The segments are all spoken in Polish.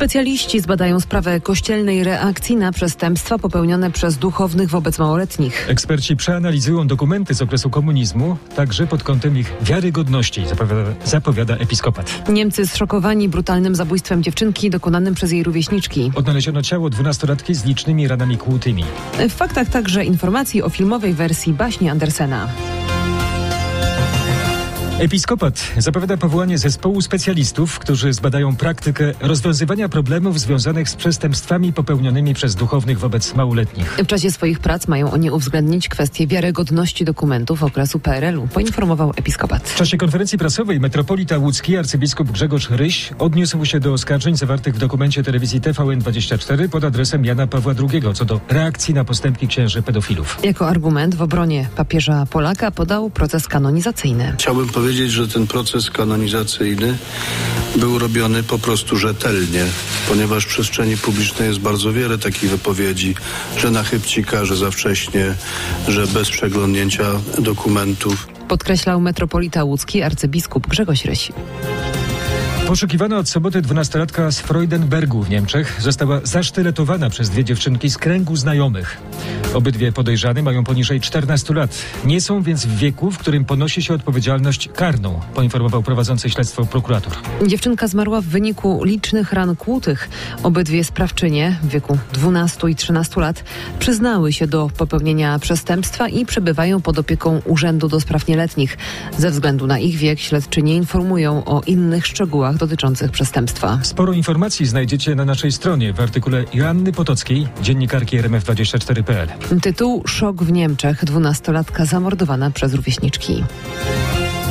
Specjaliści zbadają sprawę kościelnej reakcji na przestępstwa popełnione przez duchownych wobec małoletnich. Eksperci przeanalizują dokumenty z okresu komunizmu, także pod kątem ich wiarygodności, zapowiada, zapowiada episkopat. Niemcy zszokowani brutalnym zabójstwem dziewczynki dokonanym przez jej rówieśniczki. Odnaleziono ciało dwunastolatki z licznymi ranami kłutymi. W faktach także informacji o filmowej wersji baśni Andersena. Episkopat zapowiada powołanie zespołu specjalistów, którzy zbadają praktykę rozwiązywania problemów związanych z przestępstwami popełnionymi przez duchownych wobec małoletnich. W czasie swoich prac mają oni uwzględnić kwestię wiarygodności dokumentów okresu PRL-u, poinformował episkopat. W czasie konferencji prasowej metropolita łódzki arcybiskup Grzegorz Ryś odniósł się do oskarżeń zawartych w dokumencie telewizji TVN24 pod adresem Jana Pawła II co do reakcji na postępki księży pedofilów. Jako argument w obronie papieża Polaka podał proces kanonizacyjny. Chciałbym powiedzieć, że ten proces kanonizacyjny był robiony po prostu rzetelnie, ponieważ w przestrzeni publicznej jest bardzo wiele takich wypowiedzi, że na chybcika, że za wcześnie, że bez przeglądnięcia dokumentów. Podkreślał metropolita łódzki arcybiskup Grzegorz Ryś. Poszukiwana od soboty dwunastolatka z Freudenbergu w Niemczech została zasztyletowana przez dwie dziewczynki z kręgu znajomych. Obydwie podejrzane mają poniżej 14 lat. Nie są więc w wieku, w którym ponosi się odpowiedzialność karną, poinformował prowadzący śledztwo prokurator. Dziewczynka zmarła w wyniku licznych ran kłutych. Obydwie sprawczynie w wieku 12 i 13 lat przyznały się do popełnienia przestępstwa i przebywają pod opieką Urzędu do Spraw Nieletnich. Ze względu na ich wiek śledczy nie informują o innych szczegółach dotyczących przestępstwa. Sporo informacji znajdziecie na naszej stronie w artykule Joanny Potockiej, dziennikarki RMF24.pl. Tytuł Szok w Niemczech. Dwunastolatka zamordowana przez rówieśniczki.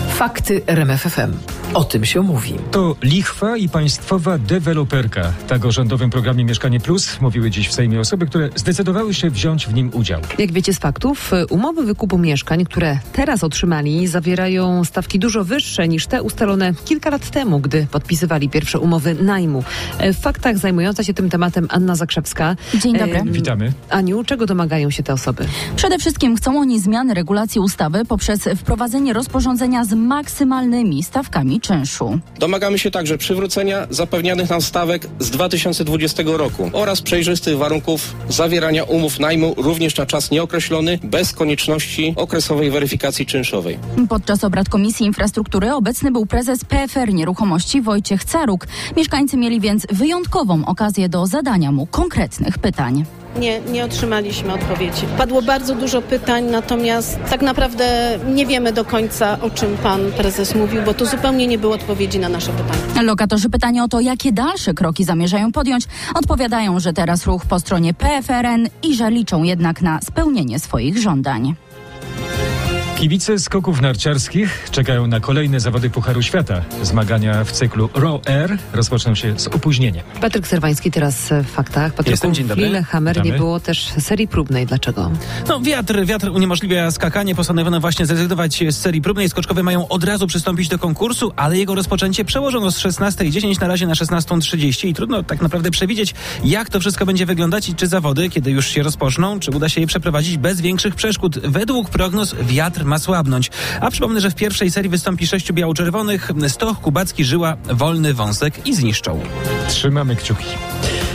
Fakty RMFFM. O tym się mówi. To lichwa i państwowa deweloperka. Tak o rządowym programie Mieszkanie Plus mówiły dziś w Sejmie osoby, które zdecydowały się wziąć w nim udział. Jak wiecie z faktów, umowy wykupu mieszkań, które teraz otrzymali, zawierają stawki dużo wyższe niż te ustalone kilka lat temu, gdy podpisywali pierwsze umowy najmu. W faktach zajmująca się tym tematem Anna Zakrzewska. Dzień dobry. Em, Witamy. Aniu, czego domagają się te osoby? Przede wszystkim chcą oni zmiany regulacji ustawy poprzez wprowadzenie rozporządzenia z maksymalnymi stawkami czynszu. Domagamy się także przywrócenia zapewnianych nam stawek z 2020 roku oraz przejrzystych warunków zawierania umów najmu również na czas nieokreślony bez konieczności okresowej weryfikacji czynszowej. Podczas obrad Komisji Infrastruktury obecny był prezes PFR Nieruchomości Wojciech Caruk. Mieszkańcy mieli więc wyjątkową okazję do zadania mu konkretnych pytań. Nie, nie otrzymaliśmy odpowiedzi. Padło bardzo dużo pytań, natomiast tak naprawdę nie wiemy do końca, o czym pan prezes mówił, bo to zupełnie nie było odpowiedzi na nasze pytania. Lokatorzy pytanie o to, jakie dalsze kroki zamierzają podjąć, odpowiadają, że teraz ruch po stronie PFRN i że liczą jednak na spełnienie swoich żądań. Kibice skoków narciarskich czekają na kolejne zawody Pucharu Świata. Zmagania w cyklu Raw Air rozpoczną się z opóźnieniem. Patryk Serwański teraz w faktach. Patryku, Jestem, dzień dobry. nie było też serii próbnej. Dlaczego? No wiatr, wiatr uniemożliwia skakanie. Postanowiono właśnie zrezygnować z serii próbnej. Skoczkowie mają od razu przystąpić do konkursu, ale jego rozpoczęcie przełożono z 16.10 na razie na 16.30 i trudno tak naprawdę przewidzieć, jak to wszystko będzie wyglądać i czy zawody, kiedy już się rozpoczną, czy uda się je przeprowadzić bez większych przeszkód. Według prognoz wiatr ma słabnąć. A przypomnę, że w pierwszej serii wystąpi sześciu biało-czerwonych. Stoch, Kubacki, Żyła, Wolny, Wąsek i Zniszczą. Trzymamy kciuki.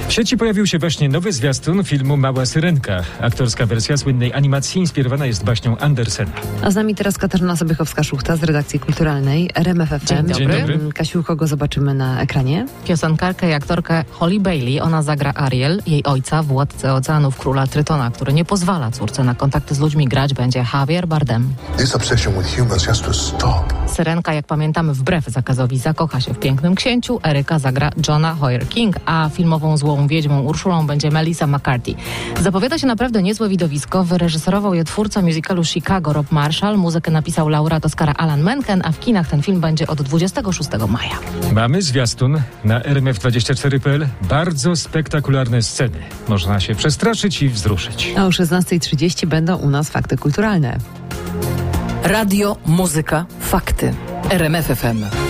W sieci pojawił się właśnie nowy zwiastun filmu Mała Syrenka. Aktorska wersja słynnej animacji inspirowana jest baśnią Andersena. A z nami teraz Katarzyna Sobychowska-Szuchta z redakcji kulturalnej RMFFM. Dzień dobry. Dzień dobry. Kasiu, kogo zobaczymy na ekranie? Piosenkarkę i aktorkę Holly Bailey. Ona zagra Ariel, jej ojca, władcę oceanów króla Trytona, który nie pozwala córce na kontakty z ludźmi grać, będzie Javier Bardem. This obsession with humans has to stop. Syrenka, jak pamiętamy, wbrew zakazowi zakocha się w pięknym księciu. Eryka zagra Johna Hoyer King, a filmową złą wiedźmą Urszulą będzie Melissa McCarthy. Zapowiada się naprawdę niezłe widowisko. Wyreżyserował je twórca musicalu Chicago Rob Marshall. Muzykę napisał laureat Oscara Alan Menken, a w kinach ten film będzie od 26 maja. Mamy zwiastun na RMF24.pl. Bardzo spektakularne sceny. Można się przestraszyć i wzruszyć. A o 16.30 będą u nas fakty kulturalne. Radio, muzyka, fakty. RMFFM.